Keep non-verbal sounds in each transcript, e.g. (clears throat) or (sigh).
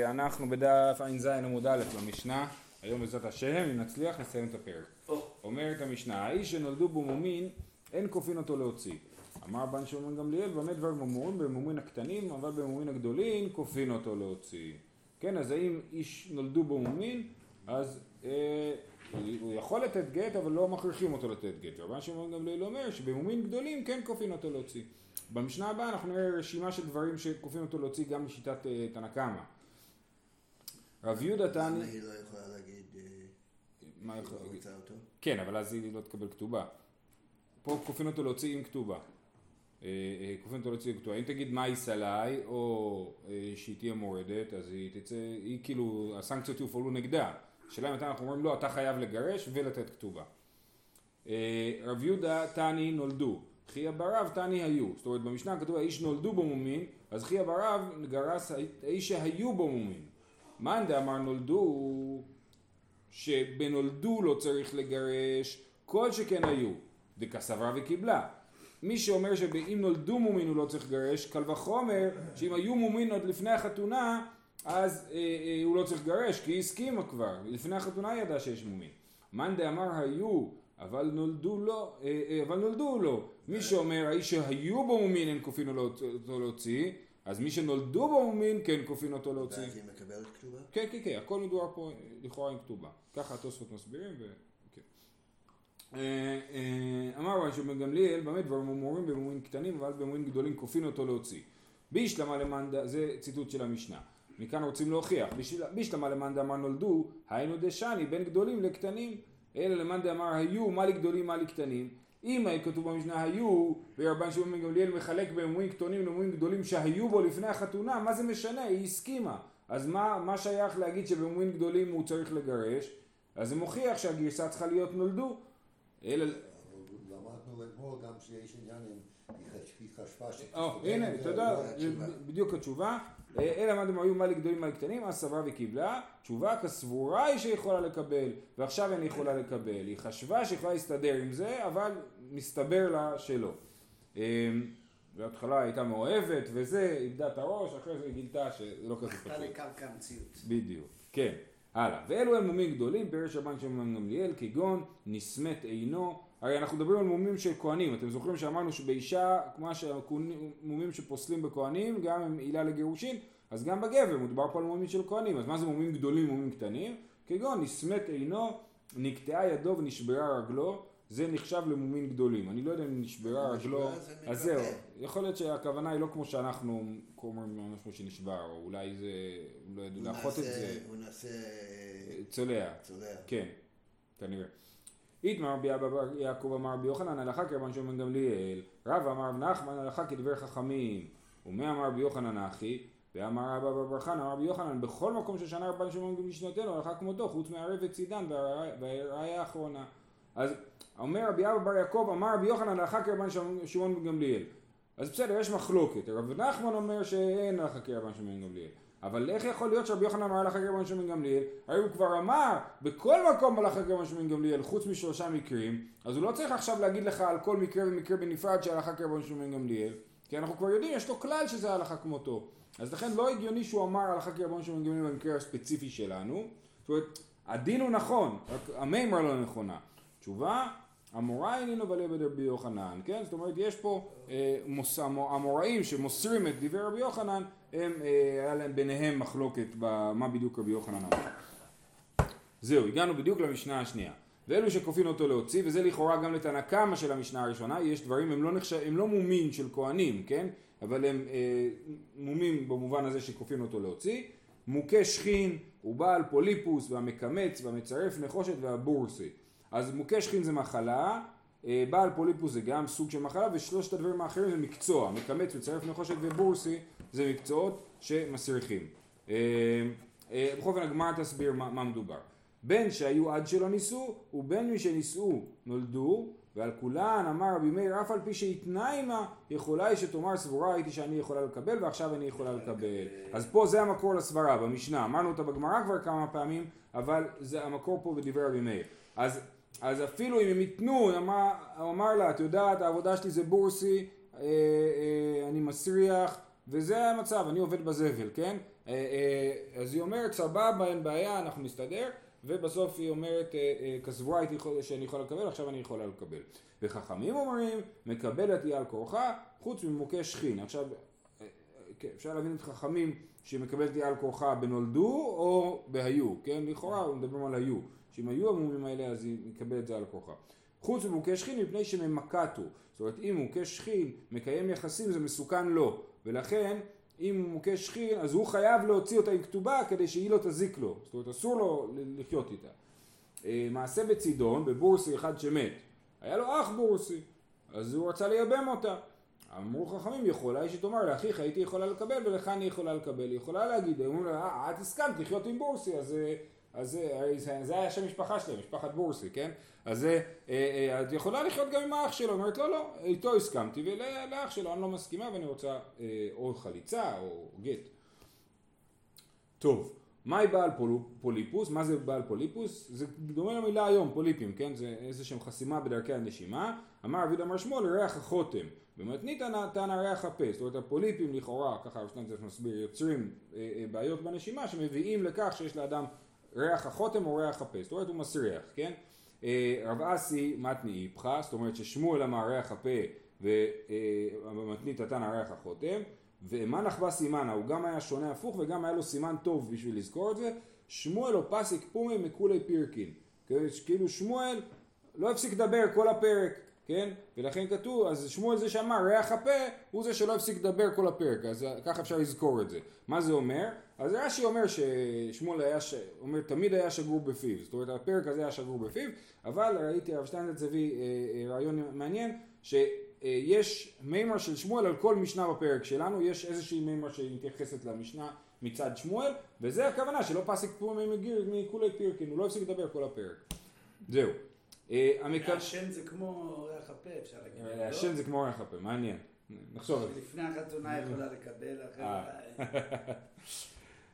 אנחנו בדף ע"ז עמוד א' במשנה, היום בעזרת השם, אם נצליח נסיים את הפרק. אומרת המשנה, האיש שנולדו בו מומין, אין כופין אותו להוציא. אמר בן שמעון גמליאל, במה דברים אמורים? במומין הקטנים, אבל במומין הגדולים כופין אותו להוציא. כן, אז האם איש נולדו בו מומין, אז אה, הוא יכול לתת גט, אבל לא מכריחים אותו לתת גט. רבן שמעון גמליאל אומר שבמומין גדולים כן כופין אותו להוציא. במשנה הבאה אנחנו נראה רשימה של דברים שכופין אותו להוציא גם בשיטת אה, תנא קמא. רב יהודה תני... למה היא לא יכולה להגיד, אה, מה היא יכול לא להגיד? כן, אבל אז היא לא תקבל כתובה. פה כופין אותו להוציא עם כתובה. אה, אה, כופין אותו להוציא עם כתובה. אם תגיד מה יישא עליי, או שהיא תהיה מורדת, אז היא תצא, היא כאילו, הסנקציות יופעלו נגדה. השאלה מתי אנחנו אומרים לא, אתה חייב לגרש ולתת כתובה. רב יהודה תני נולדו, חייא ברב תני היו. זאת אומרת במשנה כתוב האיש נולדו בו מומין, אז חייא ברב גרס האיש שהיו בו מומין. מאן דאמר נולדו, שבנולדו לא צריך לגרש, כל שכן היו, דקסברה וקיבלה. מי שאומר שאם נולדו מומין הוא לא צריך לגרש, קל וחומר שאם היו מומין עוד לפני החתונה, אז אה, אה, הוא לא צריך לגרש, כי היא הסכימה כבר, לפני החתונה היא ידעה שיש מומין. מאן דאמר היו, אבל נולדו לא, אה, אה, אבל נולדו לא. מי שאומר האיש שהיו בו מומין כופין אותו להוציא, אז מי שנולדו בו מומין כן כופין אותו להוציא. ואז היא מקבלת כתובה? כן, כן, כן, הכל מדובר פה לכאורה עם כתובה. ככה התוספות מסבירים ו... כן. אה, אה, אמר רבי שמעון גמליאל, במה דברים אמורים במומים קטנים, אבל במומים גדולים כופין אותו להוציא. בישלמה למאן ד... זה ציטוט של המשנה. מכאן רוצים להוכיח. בישל- בישלמה למאן דאמר נולדו, היינו דשני, בין גדולים לקטנים. אלא למאן דאמר היו, מה לגדולים, מה לקטנים. אם כתוב במשנה היו, ורבן שמעון בן גמליאל מחלק באמורים קטנים לאמורים גדולים שהיו בו לפני החתונה, מה זה משנה? היא הסכימה. אז מה, מה שייך להגיד שבאמורים גדולים הוא צריך לגרש? אז זה מוכיח שהגרסה צריכה להיות נולדו. אלא... למדנו אתמול גם שיש עניין אם היא חש- היא חשבה ש... או, הנה, תודה, לא. בדיוק התשובה. אה, אלא מה דברים היו מה לגדולים מה לקטנים, אז סברה וקיבלה. תשובה כסבורה היא שיכולה לקבל, ועכשיו אין יכולה לקבל. היא חשבה שיכולה להסתדר עם זה, אבל מסתבר לה שלא. אה, בהתחלה הייתה מאוהבת וזה, איבדה את הראש, אחרי זה היא גילתה שזה לא כזה פשוט. לקרקע המציאות. בדיוק, כן. הלאה. ואלו הם מומים גדולים, פירש רבן שמעון גמליאל, כגון נסמת עינו. הרי אנחנו מדברים על מומים של כהנים. אתם זוכרים שאמרנו שבאישה, כמו שהמומים שפוסלים בכהנים, גם הם עילה לגירושין, אז גם בגבר מדובר פה על מומים של כהנים. אז מה זה מומים גדולים ומומים קטנים? כגון נסמת עינו, נקטעה ידו ונשברה רגלו. זה נחשב למומים גדולים. אני לא יודע אם נשברה רגלו, זה אז זהו. יכול להיות שהכוונה היא לא כמו שאנחנו אומרים משהו שנשבר, או אולי זה, לא ידעו לאחות את זה, הוא נעשה צולע, צולע. כן, כנראה. איתמר רבי אבא יעקב אמר רבי יוחנן הלכה כרבן שמעון גמליאל, רב אמר נחמן הלכה כדברי חכמים, ומי אמר רבי יוחנן אחי, ואמר רבא בר חנא אמר רבי יוחנן בכל מקום ששנה רבן שמעון במשנתנו הלכה כמותו חוץ מערב וצידן והראיה- האחרונה. אז אומר רבי אבא בר יעקב אמר רבי יוחנן הלכה כרבן שמעון גמליאל. אז בסדר, יש מחלוקת. רב נחמן אומר שאין הלכה כרבן שמעון גמליאל. אבל איך יכול להיות שרבי יוחנן אמר הלכה כרבן שמעון גמליאל? הרי הוא כבר אמר בכל מקום הלכה כרבן שמעון גמליאל חוץ משלושה מקרים, אז הוא לא צריך עכשיו להגיד לך על כל מקרה ומקרה בנפרד שהלכה כרבן שמעון גמליאל, כי אנחנו כבר יודעים, יש לו כלל שזה הלכה כמותו. אז לכן לא הגיוני שהוא אמר הלכה כרבן שמעון גמליאל במקרה הספציפי שלנו. זאת אומרת, הדין הוא נכון, רק המימרה לא נכונה. תשובה, אמוראי איננו בלב רבי יוחנן, כן? זאת אומרת, יש פה אה, מוס, המוראים שמוסרים את דברי רבי יוחנן, הם, אה, היה להם ביניהם מחלוקת במה בדיוק רבי יוחנן אמר. זהו, הגענו בדיוק למשנה השנייה. ואלו שכופין אותו להוציא, וזה לכאורה גם לתנא קמא של המשנה הראשונה, יש דברים, הם לא, נחשב, הם לא מומים של כהנים, כן? אבל הם אה, מומים במובן הזה שכופין אותו להוציא. מוכה שכין הוא בעל פוליפוס והמקמץ והמצרף נחושת והבורסי. אז מוכה שכין זה מחלה, אה, בעל פוליפוס זה גם סוג של מחלה, ושלושת הדברים האחרים זה מקצוע. מקמץ, מצרף נחושת ובורסי זה מקצועות שמסריחים. אה, אה, בכל אופן הגמרא תסביר מה, מה מדובר. בין שהיו עד שלא נישאו, ובין מי שנישאו נולדו, ועל כולן אמר רבי מאיר, אף על פי שהתנה עמה, יכולה היא שתאמר סבורה הייתי שאני יכולה לקבל, ועכשיו אני יכולה לקבל. אז פה זה המקור לסברה, במשנה. אמרנו אותה בגמרא כבר כמה פעמים, אבל זה המקור פה בדברי רבי מאיר. אז, אז אפילו אם הם ייתנו, הוא אמר לה, את יודעת, העבודה שלי זה בורסי, אה, אה, אני מסריח, וזה המצב, אני עובד בזבל, כן? אה, אז היא אומרת סבבה אין בעיה אנחנו נסתדר ובסוף היא אומרת אה, אה, כסבורה הייתי שאני יכולה לקבל עכשיו אני יכולה לקבל וחכמים אומרים מקבלת היא על כורחה חוץ ממוכה שכין עכשיו כן, אפשר להבין את חכמים שמקבלת היא על כורחה בנולדו או בהיו כן? לכאורה מדברים על היו שאם היו המומים האלה אז היא מקבלת את זה על כורחה חוץ ממוכה שכין מפני שממכתו זאת אומרת אם מוכה שכין מקיים יחסים זה מסוכן לו. ולכן אם הוא מוכה שכין אז הוא חייב להוציא אותה עם כתובה כדי שהיא לא תזיק לו. זאת אומרת אסור לו לחיות איתה. אה, מעשה בצידון בבורסי אחד שמת. היה לו אח בורסי אז הוא רצה לייבם אותה. אמרו חכמים יכולה היא שתאמר לאחיך הייתי יכולה לקבל ולך אני יכולה לקבל. היא יכולה להגיד אמרו לה את הסכמת לחיות עם בורסי אז אה, אז זה, זה, היה שם משפחה שלהם, משפחת בורסי, כן? אז זה, אה, אה, את יכולה לחיות גם עם האח שלו, אומרת לא, לא, איתו הסכמתי ולאח שלו אני לא מסכימה ואני רוצה אה, או חליצה או גט. טוב, מהי בעל פול, פוליפוס? מה זה בעל פוליפוס? זה דומה למילה היום, פוליפים, כן? זה איזה שהם חסימה בדרכי הנשימה. אמר רבי אמר שמואל, ריח החוטם. במתניתא תנא ריח הפה. זאת אומרת, הפוליפים לכאורה, ככה הרב שטיינזלץ מסביר, יוצרים בעיות בנשימה שמביאים לכך שיש לאדם ריח החוטם או ריח הפה. זאת אומרת, הוא מסריח, כן? אה, רב אסי מתני איפכא, זאת אומרת ששמואל אמר ריח הפה ובמתניתא תנא ריח החוטם. ומה נחבא סימנה, הוא גם היה שונה הפוך וגם היה לו סימן טוב בשביל לזכור את זה, שמואל או פסיק פומי מכולי פירקין? כאילו שמואל לא הפסיק לדבר כל הפרק, כן? ולכן כתוב, אז שמואל זה שאמר ריח הפה, הוא זה שלא הפסיק לדבר כל הפרק, אז ככה אפשר לזכור את זה. מה זה אומר? אז רש"י אומר ששמואל היה, ש... אומר תמיד היה שגור בפיו, זאת אומרת הפרק הזה היה שגור בפיו, אבל ראיתי הרב שטיינזרץ הביא אה, אה, רעיון מעניין, ש... יש מימר של שמואל על כל משנה בפרק שלנו, יש איזושהי מימר שמתייחסת למשנה מצד שמואל, וזה הכוונה שלא פסיק פומי מגיר מכולי פירקין, הוא לא הפסיק לדבר כל הפרק. זהו. אה, לעשן זה כמו ריח הפה, אפשר להגיד. לא? לעשן זה כמו ריח הפה, מעניין. נחשוב על זה. לפני החתונה יכולה לקבל, אחרי אה. (laughs)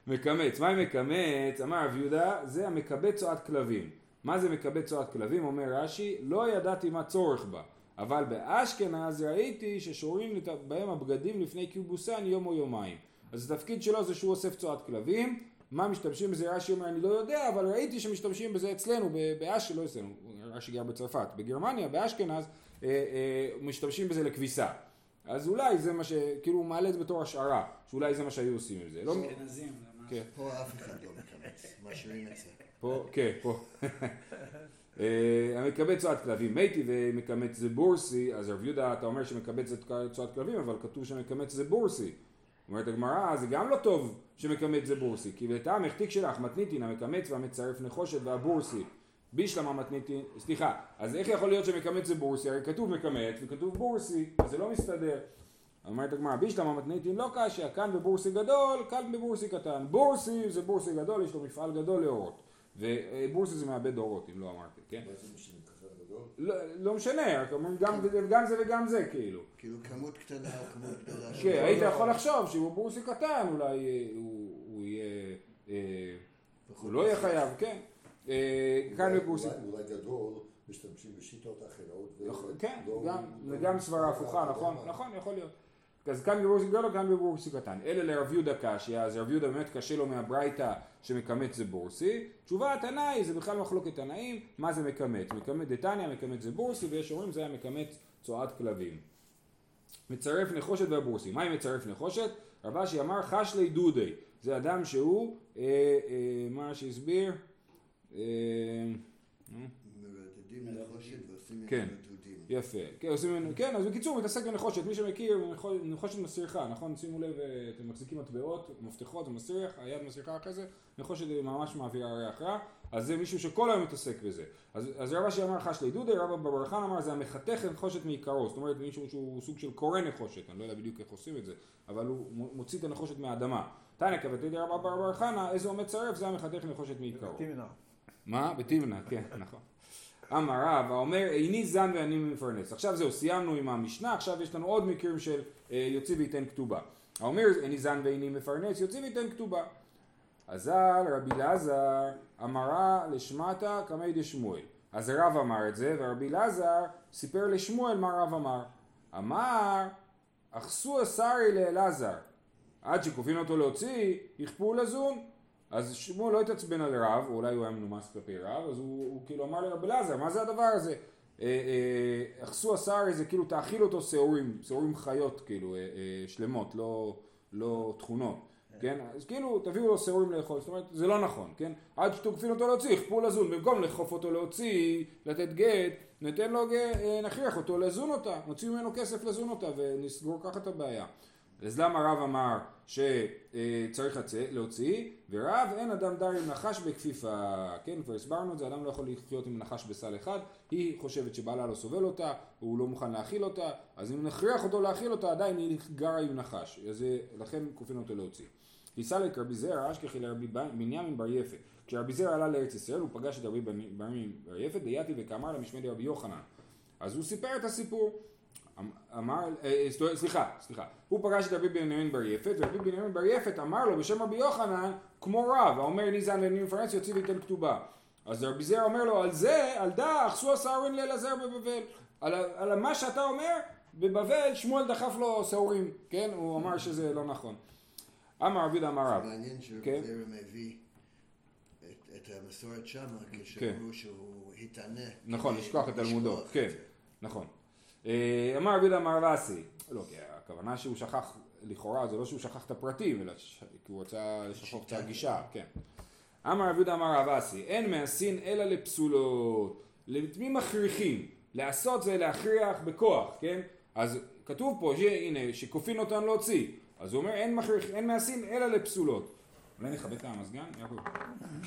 מקמץ, מה עם מקמץ? אמר רב יהודה, זה המקבץ צואת כלבים. מה זה מקבץ צואת כלבים? אומר רש"י, לא ידעתי מה צורך בה. אבל באשכנז ראיתי ששורים בהם הבגדים לפני קיבוסן יום או יומיים. אז התפקיד שלו זה שהוא אוסף צואת כלבים. מה משתמשים בזה? רש"י אומר אני לא יודע, אבל ראיתי שמשתמשים בזה אצלנו, ב- באש, לא אצלנו, רש"י גר בצרפת, בגרמניה, באשכנז, אה, אה, משתמשים בזה לכביסה. אז אולי זה מה ש... כאילו הוא מעלה את זה בתור השערה, שאולי זה מה שהיו עושים עם זה. לא... אשכנזים. כן. פה אף אחד לא מקבץ, משאירים את זה. פה, כן, פה. (laughs) אה, המקבץ צואת כלבים מתי ומקמץ זה בורסי, אז רב יהודה אתה אומר שמקבץ זה צואת כלבים, אבל כתוב שמקמץ זה בורסי. אומרת הגמרא, זה גם לא טוב שמקמץ זה בורסי, כי לטעם החתיק שלך מתניתין המקמץ והמצרף נחושת והבורסי. בישלמה מתניתין, סליחה, אז איך יכול להיות שמקמץ זה בורסי? הרי כתוב מקמץ וכתוב בורסי, אז זה לא מסתדר. אומרת הגמרא, בישלמה מתניתין לא קשיא, כאן בבורסי גדול, כאן בבורסי קטן. בורסי זה בורסי גדול, יש לו מפעל גדול לאורות. ובורסי זה מאבד אורות, אם לא אמרתי, כן? מה זה משנה? לא, לא משנה, רק אומרים גם, גם זה וגם זה כאילו. כאילו כמות קטנה או כמות גדולה. כן, היית יכול לחשוב שאם הוא בורסי קטן אולי אה, הוא, הוא יהיה, אה, הוא לא יהיה חייב, כן. אה, כאן אולי- בבורסי, אולי- גדול, משתמשים בשיטות אחרות. כן, גם, וגם סברה הפוכה, נכון, נכון, יכול להיות. אז כאן בבורסי גדול, כאן בבורסי קטן. אלה לרב יהודה קשיא, אז רב יהודה באמת קשה לו מהברייתא שמקמץ זה בורסי. תשובה התנאי זה בכלל מחלוקת תנאים, מה זה מקמץ? מקמץ דתניא, מקמץ זה בורסי, ויש אומרים זה היה מקמץ צואת כלבים. מצרף נחושת והבורסי. מהי מצרף נחושת? רב אשי אמר חשלי דודי. זה אדם שהוא, אה, אה, מה שהסביר, מרדדים נחושת ועושים כן. ממנו דודים. יפה, כן, עושים ממנו, כן, אז בקיצור, מתעסק בנחושת, מי שמכיר, נחושת- מסריחה, נכון? שימו לב, אה, אתם מחזיקים מטבעות, מפתחות, מסריח, היד מסריחה אחרי זה, נחושת היא ממש מעבירה ריח רע, אז זה מישהו שכל היום מתעסק בזה. אז, אז רבא שאמר חש לידודי, רבא בברחן אמר זה המחתך נחושת מעיקרו, זאת אומרת מישהו שהוא סוג של קורא נחושת, אני לא יודע בדיוק איך עושים את זה, אבל הוא מוציא את הנחושת מהאדמה. תנא כבתי רבא בר חנא, איזה עומד צרף, זה המחתך נחושת מעיקרו. מה? בתמנע, כן, נכון. אמר רב, האומר איני זן ואני מפרנס. עכשיו זהו, סיימנו עם המשנה, עכשיו יש לנו עוד מקרים של אה, יוציא וייתן כתובה. האומר איני זן ואיני מפרנס, יוציא וייתן כתובה. אזל רבי אלעזר אמרה לשמטה קמי דשמואל. אז רב אמר את זה, ורבי אלעזר סיפר לשמואל מה רב אמר. אמר, אחסו אסרי לאלעזר. עד שכופין אותו להוציא, יכפו לזון. אז שמואל לא התעצבן על רב, או אולי הוא היה מנומס כלפי רב, אז הוא, הוא כאילו אמר לרב אלעזר, מה זה הדבר הזה? אה, אה, אחסו השר זה כאילו תאכיל אותו שעורים, שעורים חיות כאילו, אה, אה, שלמות, לא, לא תכונות, כן? אז כאילו תביאו לו שעורים לאכול, זאת אומרת זה לא נכון, כן? עד שתוקפין אותו להוציא, יכפו לזון, במקום לאכוף אותו להוציא, לתת גט, ניתן לו אה, נכריח אותו לזון אותה, נוציא ממנו כסף לזון אותה ונסגור ככה את הבעיה. אז למה רב אמר שצריך להוציא, ורב אין אדם דר עם נחש בכפיפה, כן, כבר הסברנו את זה, אדם לא יכול לחיות עם נחש בסל אחד, היא חושבת שבעלה לא סובל אותה, הוא לא מוכן להאכיל אותה, אז אם נכריח אותו להאכיל אותה, עדיין היא גרה עם נחש, אז לכן כופין אותו להוציא. כיסה לרבי זרע אשכחי לרבי בנימין בר יפת. כשרבי זרע עלה לארץ ישראל הוא פגש את רבי בנימין בר יפת, דייתי וכאמר למשמי דרבי יוחנן. אז הוא סיפר את הסיפור. אמר, אה, סליחה, סליחה, הוא פגש את רבי בנימין בר יפת, ורבי בנימין בר יפת אמר לו בשם רבי יוחנן, כמו רב, האומר ניזן לנימין פרנס יוציא ויתן כתובה. אז רבי זר אומר לו, על זה, על דח, עשו השעורים לאלעזר בבבל. על, על מה שאתה אומר, בבבל שמואל דחף לו שעורים, כן? הוא אמר שזה לא נכון. אמר רבי אמר רב. מעניין שרבי כן. זרע מביא את- המסורת שמה, כן. כשאמרו שהוא התענה. נכון, לשכוח את תלמודו, כן, זה. נכון. אה, אמר רבי אמר וסי, לא, כי הכוונה שהוא שכח, לכאורה זה לא שהוא שכח את הפרטים, אלא ש- כי הוא רצה לשכוח את. הגישה, כן. אמר רבי יהודה אמר רב אסי, אין מעשין אלא לפסולות, את מי מכריחים? לעשות זה להכריח בכוח, כן? אז כתוב פה, שהנה, שכופין אותם להוציא, אז הוא אומר אין, מכריח, אין מעשין אלא לפסולות. אולי נכבה את המזגן? יעקב.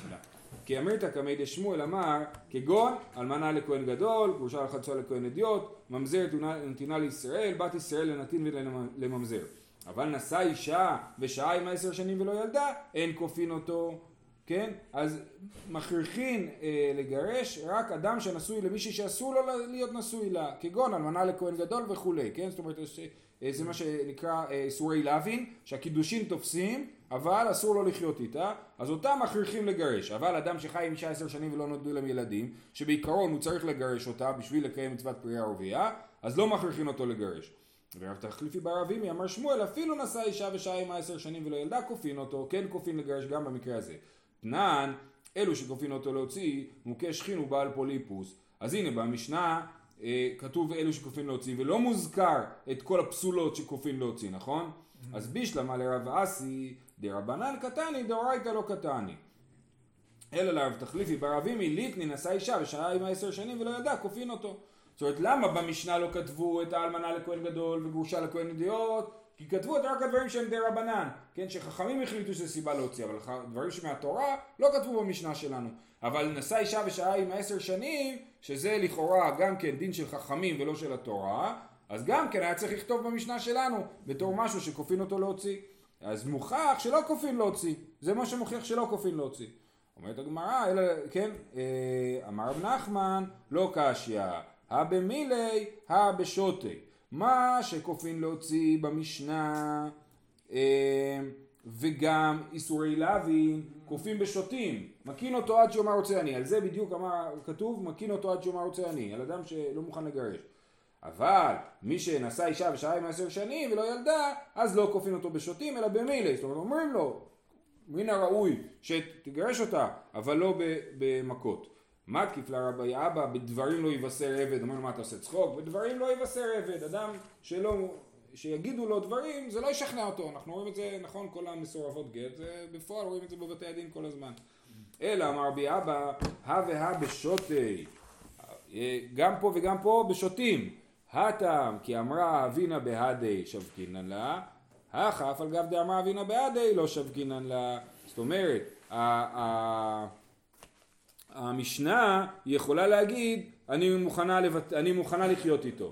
תודה. כי אמירתא קמי דשמואל אמר, כגון אלמנה לכהן גדול, גרושה לחדשו לכהן אדיוט, ממזר נתינה לישראל, בת ישראל לנתין ולממזר. אבל נשא אישה ושהה עם עשר שנים ולא ילדה, אין כופין אותו, כן? אז מכריחין אה, לגרש רק אדם שנשוי למישהי שאסור לו להיות נשוי לה, כגון אלמנה לכהן גדול וכולי, כן? זאת אומרת, יש, אה, זה מה שנקרא אה, איסורי לוין, שהקידושין תופסים, אבל אסור לו לחיות איתה, אז אותם מכריחים לגרש. אבל אדם שחי עם אישה עשר שנים ולא נולדו להם ילדים, שבעיקרון הוא צריך לגרש אותה בשביל לקיים מצוות פרייה ורבייה, אז לא מכריחים אותו לגרש. ורב תחליפי אבימי אמר שמואל אפילו נשא אישה ושעה עם עשר שנים ולא ילדה כופין אותו, כן כופין לגרש גם במקרה הזה. תנן, אלו שכופין אותו להוציא, מוכה שכין ובעל פוליפוס. אז הנה במשנה אה, כתוב אלו שכופין להוציא ולא מוזכר את כל הפסולות שכופין להוציא, נכון? אז בישלמה לרב אסי דרבנן קטני דאורייתא לא קטני. אלא לרב תחליפי בר אבימי ליטני נשא אישה ושעה עם עשר שנים ולא ידע כופין אותו. זאת אומרת למה במשנה לא כתבו את האלמנה לכהן גדול וגרושה לכהן ידיעות? כי כתבו את רק הדברים שהם די רבנן, כן, שחכמים החליטו שזה סיבה להוציא, אבל דברים שמהתורה לא כתבו במשנה שלנו. אבל נשא אישה ושעה עם עשר שנים, שזה לכאורה גם כן דין של חכמים ולא של התורה, אז גם כן היה צריך לכתוב במשנה שלנו בתור משהו שכופין אותו להוציא. אז מוכח שלא כופין להוציא, זה מה שמוכיח שלא כופין להוציא. אומרת הגמרא, אלא, כן, אה, אמר רב נחמן, לא קשיא, הא במילי, הא בשוטי. מה שכופין להוציא במשנה, אה, וגם איסורי לוין, כופין בשוטים, מקין אותו עד שיאמר רוצה אני, על זה בדיוק אמר, כתוב, מקין אותו עד שיאמר רוצה אני, על אדם שלא מוכן לגרש. אבל מי שנשא אישה ושעה עם עשר שנים ולא ילדה, אז לא כופין אותו בשוטים אלא במילי, זאת אומרת אומרים לו, מן הראוי שתגרש אותה, אבל לא במכות. מתקיף לרבי אבא, בדברים לא יבשר עבד, אומר לו מה אתה עושה צחוק? בדברים לא יבשר עבד, אדם שלא, שיגידו לו דברים, זה לא ישכנע אותו, אנחנו רואים את זה, נכון, כל המסורבות גט, זה בפועל רואים את זה בבתי הדין כל הזמן. אלא אמר רבי אבא, הא והא בשוטי, אה, גם פה וגם פה בשותים. הטעם כי אמרה אבינה בהדי שבקינן לה, הכא אף על גב דאמרה אבינה בהדי לא שבקינן לה. זאת אומרת, המשנה יכולה להגיד אני מוכנה, לבט... אני מוכנה לחיות איתו.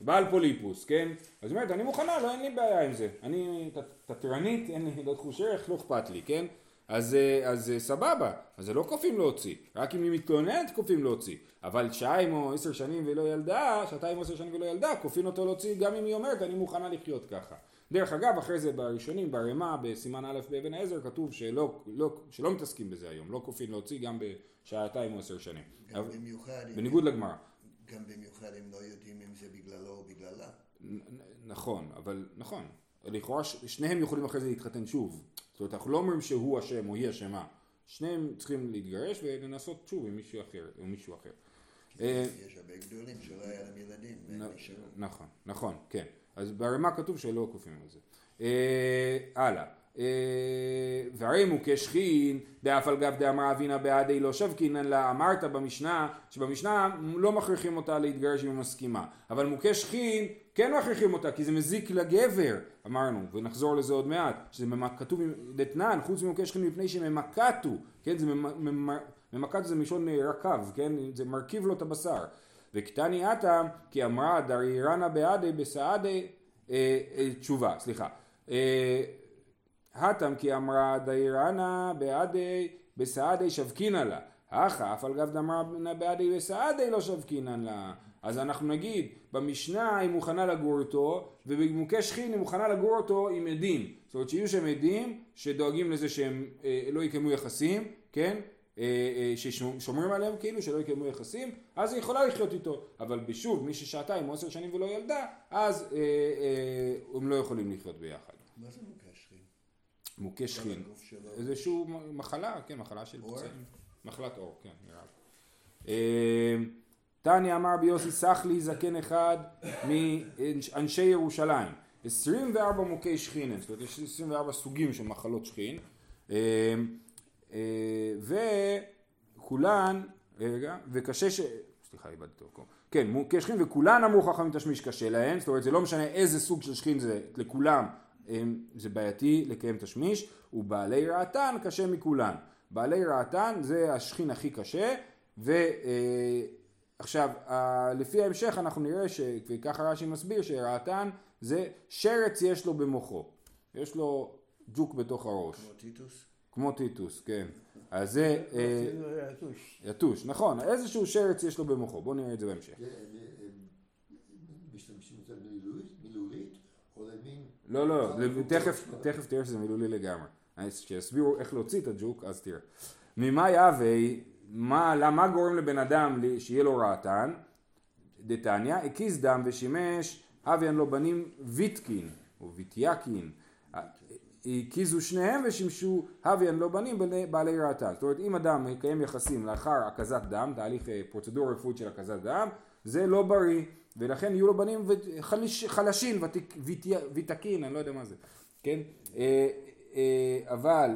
בעל פוליפוס, כן? אז היא אומרת, אני מוכנה, לא, אין לי בעיה עם זה. אני תתרנית, אין לי, לא תחוש ערך, לא אכפת לי, כן? אז, אה, אז אה, סבבה, אז זה לא כופים להוציא, רק אם היא מתלוננת כופים להוציא. אבל שעיים או עשר שנים ולא ילדה, שעתיים או עשר שנים ולא ילדה, כופין אותו להוציא גם אם היא אומרת, אני מוכנה לחיות ככה. דרך אגב, אחרי זה בראשונים, ברמה, בסימן א' באבן העזר, כתוב שלא, לא, שלא מתעסקים בזה היום, לא כופין להוציא גם בשעתיים או עשר שנים. גם אבל- במיוחד, בניגוד לגמרא. גם במיוחד אם לא יודעים אם זה בגללו או בגללה. נכון, אבל נכון. לכאורה ש- שניהם יכולים אחרי זה להתחתן שוב. זאת אומרת, אנחנו לא אומרים שהוא אשם או היא אשמה. שניהם צריכים להתגרש ולנסות שוב עם מישהו אחר. עם מישהו אחר. אה, יש הרבה גדולים שלא היה להם ילדים. נכון, נכון, כן. אז ברמה כתוב שלא כופים על זה. אה, הלאה. אה, והרי מוכה שכין, דאף על גב דאמר אבינה בעדי לא שבקינן לה, אמרת במשנה, שבמשנה לא מכריחים אותה להתגרש אם היא מסכימה, אבל מוכה שכין כן מכריחים אותה כי זה מזיק לגבר, אמרנו, ונחזור לזה עוד מעט, שזה כתוב דתנן, חוץ ממוכה שכין מפני שממקטו, כן, זה ממ- ממ- ממקטו זה מלשון אה, רקב, כן, זה מרכיב לו את הבשר. וקטני עתה כי אמרה דריירנה בעדי בסעדי אה, אה, תשובה, סליחה. אה, הטם כי אמרה דיירנה בעדי בסעדי שבקינא לה. אחא אף על גב דמרה בעדי בסעדי לא שבקינן לה. אז אנחנו נגיד במשנה היא מוכנה לגור איתו ובמוקי שכין היא מוכנה לגור אותו עם עדים. זאת אומרת שיהיו שם עדים שדואגים לזה שהם אה, לא יקיימו יחסים, כן? אה, אה, ששומרים עליהם כאילו שלא יקיימו יחסים, אז היא יכולה לחיות איתו. אבל בשוב, מי ששעתיים או עשר שנים ולא ילדה, אז אה, אה, הם לא יכולים לחיות ביחד. מה זה מוכה שכין? מוכה שכין. איזושהי מחלה, כן, מחלה של אור? פצעים. מחלת עור, כן, נראה לי. תניא אמר ביוסי סחלי זקן אחד מאנשי ירושלים. 24 מוכי שכין, זאת אומרת יש 24 סוגים של מחלות שכין. אה, אה, וכולן, רגע, וקשה ש... סליחה, איבדתי אותו. כן, מוכי שכין וכולן אמרו חכמים תשמיש קשה להן, זאת אומרת זה לא משנה איזה סוג של שכין זה, לכולם זה בעייתי לקיים תשמיש, ובעלי רעתן קשה מכולן. בעלי רעתן זה השכין הכי קשה, ועכשיו לפי ההמשך אנחנו נראה, ש, וככה רש"י מסביר, שרעתן זה שרץ יש לו במוחו, יש לו ג'וק בתוך הראש, כמו טיטוס? כמו טיטוס, כן. אז זה אה, אפילו יתוש. יתוש, נכון, איזשהו שרץ יש לו במוחו, בואו נראה את זה בהמשך. משתמשים בזה מילולית- למין... לא, לא, תכף, תכף תראה שזה מילולי לגמרי. כשיסבירו איך להוציא את הג'וק, אז תראה. ממה יהווה, מה, למה גורם לבן אדם שיהיה לו רעתן? דתניא, הקיז דם ושימש הוויין לו בנים ויטקין, או ויטיאקין. הקיזו שניהם ושימשו הוויין לו בנים בני- בעלי רעתן. זאת אומרת, אם אדם מקיים יחסים לאחר הקזת דם, תהליך אה, פרוצדורה רפואית של הקזת דם, זה לא בריא, ולכן יהיו לו בנים חלשים, ויטקין, אני לא יודע מה זה, כן? אה, אה, אבל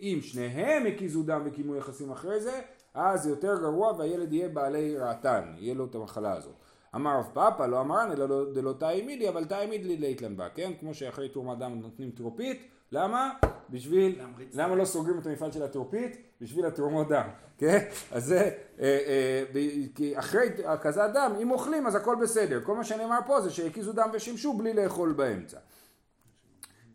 אם שניהם הקיזו דם וקיימו יחסים אחרי זה, אז זה יותר גרוע והילד יהיה בעלי רעתן, יהיה לו את המחלה הזאת. אמר רב פאפא לא אמרן אלא לא- דלא תאי מידי אבל תאי מידי ליתלן בה, כן? כמו שאחרי תרומת דם נותנים טרופית, למה? בשביל, למה לא סוגרים את המפעל של הטרופית? בשביל התרומות דם, כן? אז זה, אה, אה, כי אחרי הקזת דם, אם אוכלים אז הכל בסדר, כל מה שנאמר פה זה שהקיזו דם ושימשו בלי לאכול באמצע.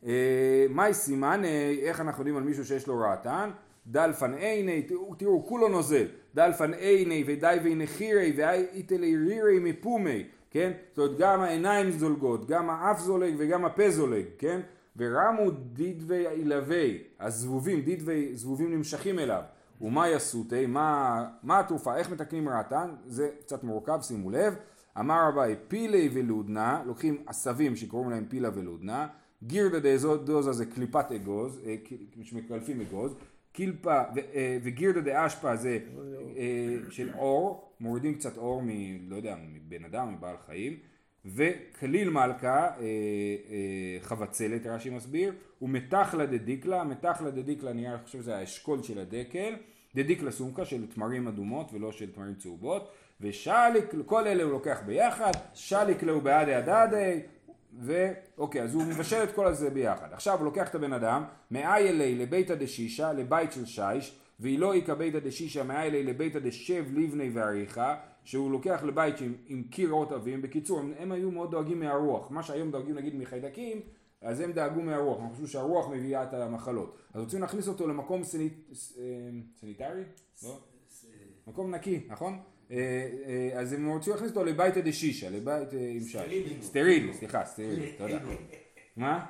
אה, מאי סימן, אה, איך אנחנו יודעים על מישהו שיש לו רעתן? דלפן עיני, תראו כולו נוזל, דלפן עיני ודי וינחירי ואיתלי רירי מפומי, כן? זאת אומרת גם העיניים זולגות, גם האף זולג וגם הפה זולג, כן? ורמו דידווי אילבי, הזבובים, דידווי, זבובים נמשכים אליו. ומה יסותי, מה, מה התרופה, איך מתקנים רעתן, זה קצת מורכב, שימו לב. אמר רבי פילי ולודנה, לוקחים עשבים שקוראים להם פילה ולודנה, גירדא דאזוזה זה קליפת אגוז, אה, שמקלפים אגוז, קילפה אה, וגירדא דאשפא זה אה, של אור, מורידים קצת אור מ... לא יודע, מבן אדם, מבעל חיים, וכליל מלכה, אה, חבצלת רש"י מסביר, ומתחלה דדיקלה, מתחלה דדיקלה נראה, אני חושב שזה האשכול של הדקל, דדיקלה סומקה של תמרים אדומות ולא של תמרים צהובות, ושליק, כל אלה הוא לוקח ביחד, שליק להו בעדי הדדי, ואוקיי, אז הוא מבשל את כל הזה ביחד. עכשיו הוא לוקח את הבן אדם, מאיילי לביתא דשישא, לבית של שיש, ואילו איכא ביתא דשישא מאיילי לביתא דשב לבני ועריכה, שהוא לוקח לבית עם, עם קירות עבים. בקיצור, הם, הם היו מאוד דואגים מהרוח. מה שהיום דואגים נגיד מחיידקים, אז הם דאגו מהרוח. הם חשבו שהרוח מביאה את המחלות. אז רוצים להכניס אותו למקום סניט, אה, סניטרי? לא? מקום נקי, נכון? אה, אה, אז הם רוצים להכניס אותו לביתא דשישא, לבית אה, עם. שיש. סטרילי, סליחה, סטרילי, (laughs) תודה. מה?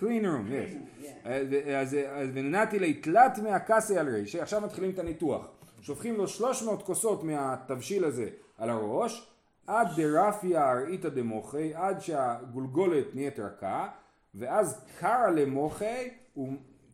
room, yes. אז- ומנטיל ליה תלת מאה כסי על רישיה, עכשיו מתחילים את הניתוח. שופכים לו 300 כוסות מהתבשיל הזה על הראש, עד דרפיה ארעיתא דמוחי, עד שהגולגולת נהיית רכה, ואז קרא למוחי,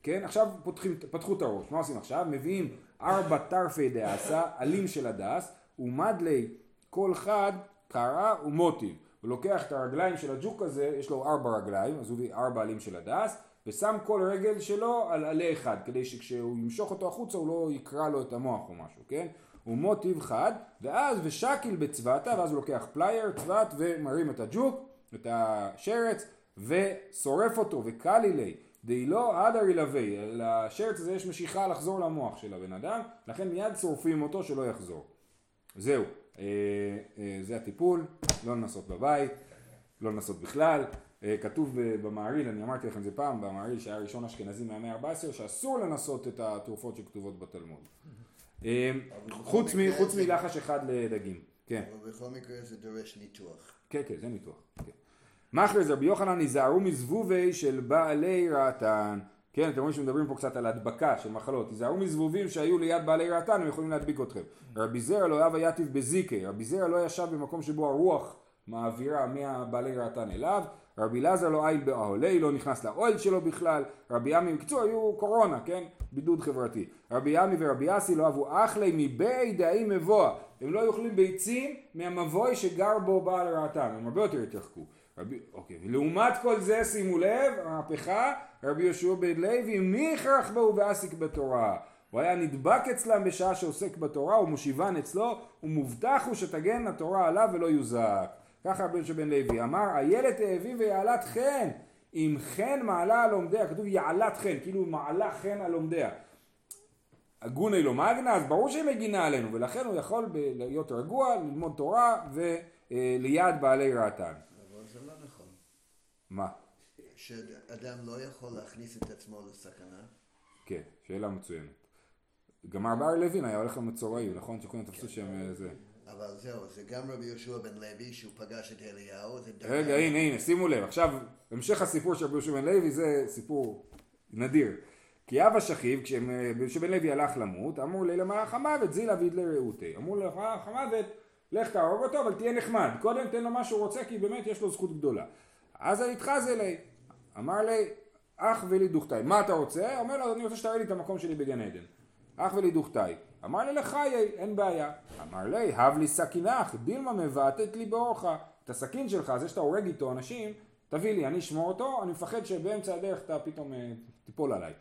כן, עכשיו פותחים, פתחו את הראש, מה עושים עכשיו? מביאים ארבע טרפי דעשה, עלים של הדס, ומדלי כל חד קרא ומוטיב. הוא לוקח את הרגליים של הג'וק הזה, יש לו ארבע רגליים, אז הוא מביא ארבע עלים של הדס, ושם כל רגל שלו על עלה אחד, כדי שכשהוא ימשוך אותו החוצה הוא לא יקרע לו את המוח או משהו, כן? ומותיב חד, ואז ושקיל בצבתא, ואז הוא לוקח פלייר, צבת, ומרים את הג'וק, את השרץ, ושורף אותו, וקלי ליה, דאי לא הדר עילויה, לשרץ הזה יש משיכה לחזור למוח של הבן אדם, לכן מיד שורפים אותו שלא יחזור. זהו, אה, אה, זה הטיפול, לא לנסות בבית, לא לנסות בכלל. אה, כתוב במהרי"ל, אני אמרתי לכם את זה פעם, במהרי"ל שהיה ראשון אשכנזי מהמאה ה-14, שאסור לנסות את התרופות שכתובות בתלמוד. חוץ מ- חוץ מלחש אחד לדגים, כן. אבל בכל מקרה זה דורש ניתוח. כן, כן, זה ניתוח. כן. מאכרז רבי יוחנן היזהרו מזבובי של בעלי רעתן. כן, אתם רואים שמדברים פה קצת על הדבקה של מחלות. היזהרו מזבובים שהיו ליד בעלי רעתן, הם יכולים להדביק אתכם. רבי זרע לא אהב היתיב בזיקי. רבי זרע לא ישב במקום שבו הרוח מעבירה מהבעלי רעתן אליו. רבי אלעזר לא איל באוהלי, לא נכנס לאוהל שלו בכלל. רבי עמי, בקיצור, היו קורונה, כן? בידוד חברתי. רבי עמי ורבי אסי לא אהבו אחלי מבית דאי מבוע. הם לא אוכלים ביצים מהמבוי שגר בו בעל רעתן, הם הרבה יותר התרחקו. רבי, אוקיי, ולעומת כל זה שימו לב, המהפכה, רבי יהושע בן לוי מיכרח בהו ועסיק בתורה. הוא היה נדבק אצלם בשעה שעוסק בתורה ומושיבן אצלו ומובטח הוא שתגן התורה עליו ולא יוזק. ככה רבי יהושע בן לוי אמר איילת האבים ויעלת חן אם חן מעלה על לומדיה כתוב יעלת חן כאילו מעלה חן על לומדיה הגוני לא מגנה, אז ברור שהיא מגינה עלינו, ולכן הוא יכול להיות רגוע, ללמוד תורה וליד בעלי רעתן. אבל זה לא נכון. מה? שאדם לא יכול להכניס את עצמו לסכנה. כן, שאלה מצוינת. גם בר לוין היה הולך למצורעים, נכון? שכולם תפסו שם אה, זה. אבל זהו, זה גם רבי יהושע בן לוי, שהוא פגש את אליהו. רגע, הנה, הנה, שימו לב. עכשיו, המשך הסיפור של רבי יהושע בן לוי זה סיפור נדיר. כי אב השכיב, כשרבי יהושע בן לוי הלך למות, אמרו לי למלאך המוות זילה וידלי רעותי. אמרו למלאך המוות, לך תהרוג אותו, אבל תהיה נחמד. קודם תן לו מה שהוא רוצה, כי באמת יש לו זכות גדולה. אז היתחז אלי. אמר לי, אח ולי דוכתאי. מה אתה רוצה? אומר לו, אני רוצה שתראה לי את המקום שלי בגן עדן. אח ולי דוכתאי. אמר לי לחיי, אין בעיה. אמר לי, הב לי סכינך, דילמה מבעטת לי באורך. את הסכין שלך, זה שאתה הורג איתו אנשים, תביא לי, אני אשמור אותו, אני מפחד שבאמצע הדרך אתה פתאום אה, תיפול עליי.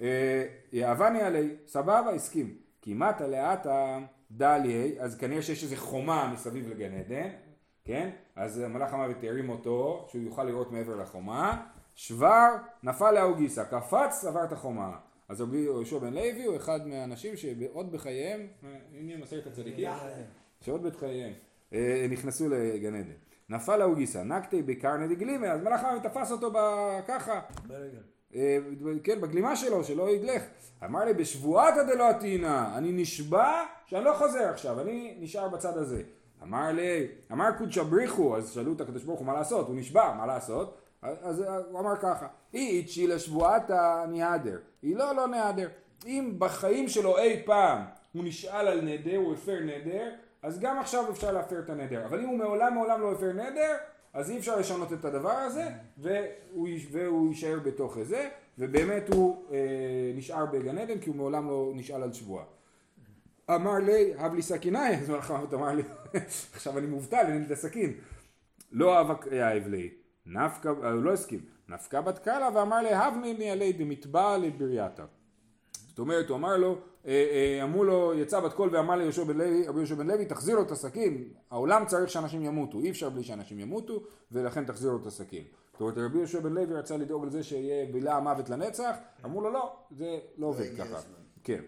אה, יאהבני עלי, סבבה, הסכים. כמעט לאטה דליה, אז כנראה שיש איזה חומה מסביב לגן עדן, כן? אז מלאך המוות הרים אותו, שהוא יוכל לראות מעבר לחומה. שבר, נפל לאוגיסה, קפץ, עבר את החומה. אז רבי יהושע בן לוי הוא אחד מהאנשים שעוד בחייהם, אה, הנה מסכת הצדיקים, שעוד בחייהם אה, נכנסו לגן עדן. נפל לאוגיסה, נקטי בקרני דגלימה, אז מלאך המוות תפס אותו ככה. אה, כן, בגלימה שלו, שלא ידלך. אמר לי, בשבועתא דלא עתינא, אני נשבע שאני לא חוזר עכשיו, אני נשאר בצד הזה. אמר לי, אמר קודשא בריחו, אז שאלו את הקדוש ברוך הוא מה לעשות, הוא נשבע, מה לעשות? אז הוא אמר ככה, אי איצ'י לשבועתא נהדר, היא לא, לא נהדר. אם בחיים שלו אי פעם הוא נשאל על נדר, הוא הפר נדר, אז גם עכשיו אפשר להפר את הנדר. אבל אם הוא מעולם מעולם לא הפר נדר, אז אי אפשר לשנות את הדבר הזה, והוא, והוא יישאר בתוך זה, ובאמת הוא אה, נשאר בגן עדן, כי הוא מעולם לא נשאל על שבועה. אמר לי, הב לי סכינאי, אז המוות אמר לי, (laughs) עכשיו אני מובטל, אין לי את הסכין. לא אהב יאהב לי, נפקא, אה, הוא לא הסכים, נפקא בת קלה ואמר לי, הבני לי עלי דמטבע לברייתא. זאת אומרת, הוא אמר לו, אה, אה, אמרו לו, יצא בת קול ואמר ליהושע בן לוי, רבי יהושע בן לוי, תחזיר לו את הסכין, העולם צריך שאנשים ימותו, אי אפשר בלי שאנשים ימותו, ולכן תחזיר לו את הסכין. זאת אומרת, רבי יהושע בן לוי רצה לדאוג לזה שיהיה בילה המוות לנצח, אמרו לו, לא, זה לא עובד ככה. כן.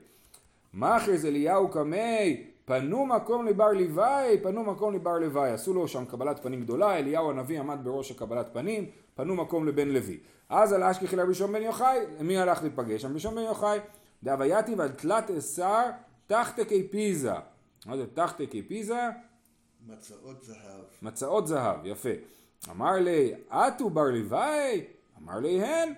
מאחז אליהו קמי, פנו מקום לבר לוואי, פנו מקום לבר לוואי. עשו לו שם קבלת פנים גדולה, אליהו הנביא עמד בראש הקבלת פנים, פנו מקום לבן לוי. אז על אשכחי לרבי שמעון בן יוחאי, מי הלך להיפגש? רבי שמעון בן יוחאי. דהווייתי ועל תלת אסר תחתקי פיזה. מה זה תחתקי פיזה? מצאות זהב. מצאות זהב, יפה. אמר לי, אטו בר לוואי? אמר לי, הן.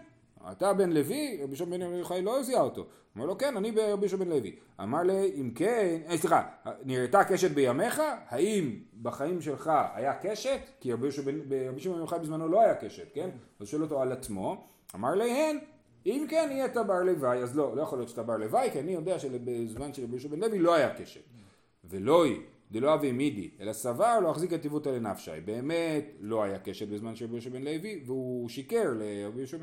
אתה בן לוי? רבי יהושע בן יוחאי לא זיהה אותו. אומר לו, כן, אני רבי יהושע בן לוי. אמר לי, אם כן, אה, סליחה, נראתה קשת בימיך? האם בחיים שלך היה קשת? כי רבי יהושע בן יוחאי בזמנו לא היה קשת, כן? אז שואל אותו על עצמו. אמר להן, אם כן נהיית בר לוואי, אז לא, לא יכול להיות שאתה בר לוואי, כי אני יודע שבזמן של רבי יהושע בן לוי לא היה קשת. ולא היא, דלא אבי מידי, אלא סבר לא החזיק את טיבותא לנפשי. באמת לא היה קשת בזמן של רבי יהושע בן לוי, והוא שיקר לרבי יהושע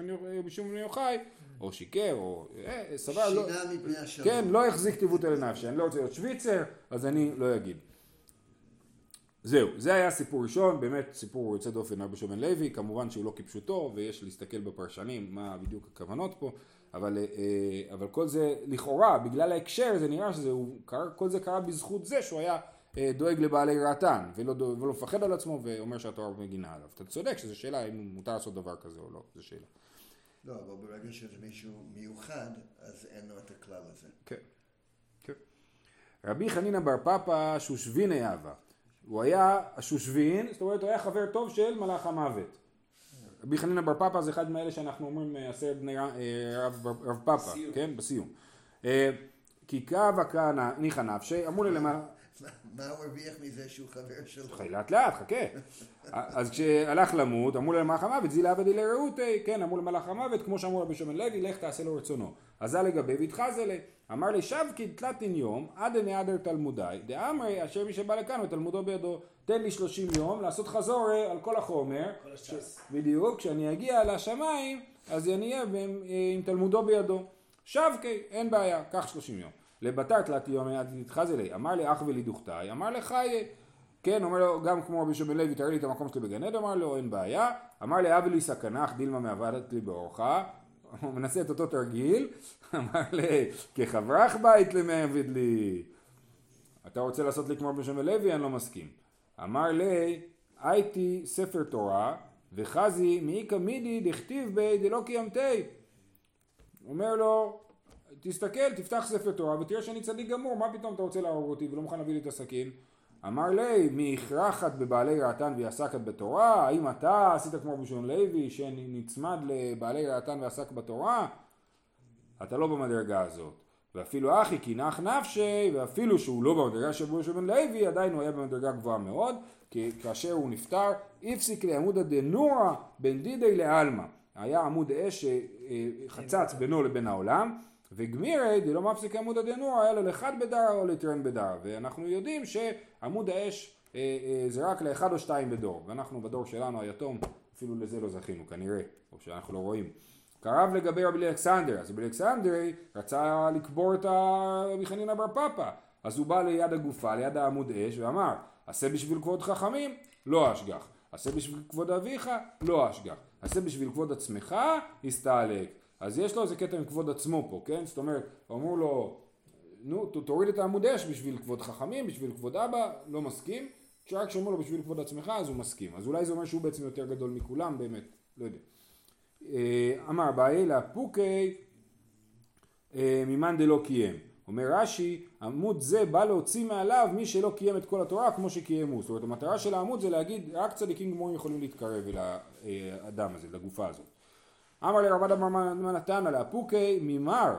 בן יוחאי, או שיקר, או אה, סבר לא... שינה מפני השלום. כן, לא החזיק טיבותא לנפשי, אני לא רוצה להיות שוויצר, אז אני לא אגיד. זהו, זה היה סיפור ראשון, באמת סיפור יוצא דופן רבי יהושע בן לוי, כמובן שהוא לא כפשוטו, ויש להסתכל בפרשנים מה בדיוק הכוונות פה, אבל, אה, אבל כל זה לכאורה, בגלל ההקשר, זה נראה שכל זה קרה בזכות זה שהוא היה דואג לבעלי רעתן, ולא, ולא מפחד על עצמו, ואומר שהתורה מגינה עליו. אתה צודק שזו שאלה אם מותר לעשות דבר כזה או לא, זו שאלה. לא, אבל ברגע שזה מישהו מיוחד, אז אין לו את הכלל הזה. כן, כן. רבי חנינא בר פפא שושביני אהבה. הוא היה השושבין, זאת אומרת הוא היה חבר טוב של מלאך המוות. רבי חנינא בר פפא זה אחד מאלה שאנחנו אומרים אה, עשרת בני אה, רב, רב פפא. כן? בסיום. אה, כי קו כהנא ניחא נפשי, אמרו ללמעלה, מה- מה הוא הרוויח מזה שהוא חבר שלו? חי לאט לאט, חכה. אז כשהלך למות, אמרו למלאך המוות, זילה עבדי לרעותי, כן, אמרו למלאך המוות, כמו שאמרו רבי שמן לוי, לך תעשה לו רצונו. אזל לגבי והתחזה לי. אמר לי, שבקי תלתין יום, עד נעדר תלמודי, דאמרי אשר מי שבא לכאן ותלמודו בידו, תן לי שלושים יום לעשות חזור אה, על כל החומר. כל הש"ס. בדיוק, כשאני אגיע לשמיים, אז אני אהיה עם, עם תלמודו בידו. שבקי, אין בעיה, קח שלושים יום. לבתר תלת יום עד נתחזה לי, אמר לי אח ולידוכתאי, אמר לחיי. כן, אומר לו, גם כמו רבי בן לוי, תראה לי את המקום שלי בגן עדן, אמר לו, אין בעיה. אמר לי, אבי לי סכנך, דילמה מעבדת לי באורחה. הוא מנסה את אותו תרגיל, (laughs) אמר לי, כחברך בית למעבד לי. אתה רוצה לעשות לי כמו רבי בן לוי? אני לא מסכים. אמר לי, הייתי ספר תורה, וחזי מאיכא מידי דכתיב בי דלא קיימתי. אומר לו, תסתכל, תפתח ספר תורה ותראה שאני צדיק גמור, מה פתאום אתה רוצה להרוג אותי ולא מוכן להביא לי את הסכין? אמר לי, מי הכרחת בבעלי רעתן ויעסקת בתורה? האם אתה עשית כמו רבי לוי שנצמד לבעלי רעתן ועסק בתורה? אתה לא במדרגה הזאת. ואפילו אחי כי נח נפשי, ואפילו שהוא לא במדרגה של רבי שמעון לוי, עדיין הוא היה במדרגה גבוהה מאוד, כי כאשר הוא נפטר, הפסיק לעמודא דנורא בין דידי לעלמא. היה עמוד אש שחצץ בינו לבין העולם, וגמירי דלא מפסיק עמודא דנורא, היה לו לאחד בדרא או לטרן בדרא. ואנחנו יודעים שעמוד האש אה, אה, זה רק לאחד או שתיים בדור, ואנחנו בדור שלנו היתום, אפילו לזה לא זכינו כנראה, או שאנחנו לא רואים. קרב לגבי רבי אלכסנדר, אז רבי אלכסנדרי רצה לקבור את רבי חנינא בר פפא, אז הוא בא ליד הגופה, ליד העמוד אש, ואמר, עשה בשביל כבוד חכמים, לא אשגח, עשה בשביל כבוד אביך, לא אשגח, עשה בשביל כבוד עצמך, הסתעלק. אז יש לו איזה קטע עם כבוד עצמו פה, כן? זאת אומרת, אמרו לו, נו, תוריד את העמוד אש בשביל כבוד חכמים, בשביל כבוד אבא, לא מסכים, כשרק כשאומרו לו בשביל כבוד עצמך, אז הוא מסכים. אז אולי זה אומר שהוא בעצם יותר גדול מכולם, באמת, לא יודע. אה, אמר אביי לאפוקי אה, ממאן דלא קיים. אומר רש"י, עמוד זה בא להוציא מעליו מי שלא קיים את כל התורה כמו שקיימו. זאת אומרת, המטרה של העמוד זה להגיד רק צדיקים גמורים יכולים להתקרב אל האדם הזה, לגופה הזאת. אמר לרבד אמר על האפוקי ממר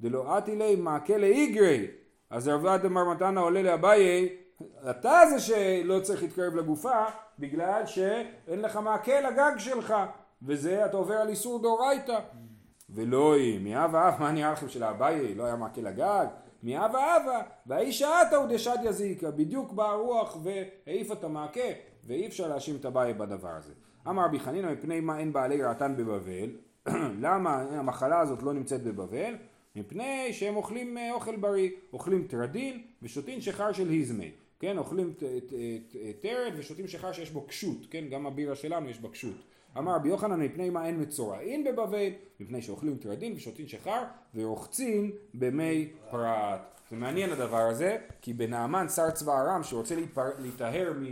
דלא אתי לי מעקה לאיגרי. אז רבד אמר מתנה עולה לאביי, אתה זה שלא צריך להתקרב לגופה בגלל שאין לך מעקה לגג שלך וזה אתה עובר על איסור דאורייתא. ולא היא, מאב ואב, מה נראה לכם שלאביי לא היה מעקה לגג? מאב ואבה, והאיש שעתה הוא דשד יזיקה, בדיוק באה הרוח והעיף את המעקה, ואי אפשר להאשים את אביי בדבר הזה. אמר רבי חנינא, מפני מה אין בעלי רעתן בבבל? (clears throat) למה המחלה הזאת לא נמצאת בבבל? מפני שהם אוכלים אה, אוכל בריא, אוכלים טרדין ושותים שיכר של היזמי, כן, אוכלים טרד ושותים שיכר שיש בו קשות, כן, גם הבירה שלנו יש בה קשות. אמר רבי יוחנן מפני מה אין מצורעים בבבל, מפני שאוכלים טרדין ושותים שיכר ורוחצים במי פרת. זה מעניין הדבר הזה, כי בנעמן שר צבא ארם שרוצה להיטהר מ...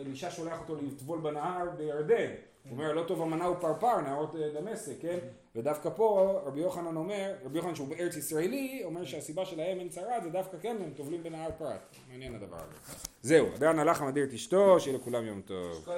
אלישע שולח אותו לטבול בנהר בירדן. הוא אומר לא טוב המנה הוא פרפר, נהרות אה, דמשק, כן? ודווקא פה רבי יוחנן אומר, רבי יוחנן שהוא בארץ ישראלי, אומר שהסיבה שלהם אין צרה זה דווקא כן הם טובלים בנהר פרת. מעניין הדבר הזה. זהו, אדרן הלך המדיר את אשתו, שיהיה לכולם יום טוב.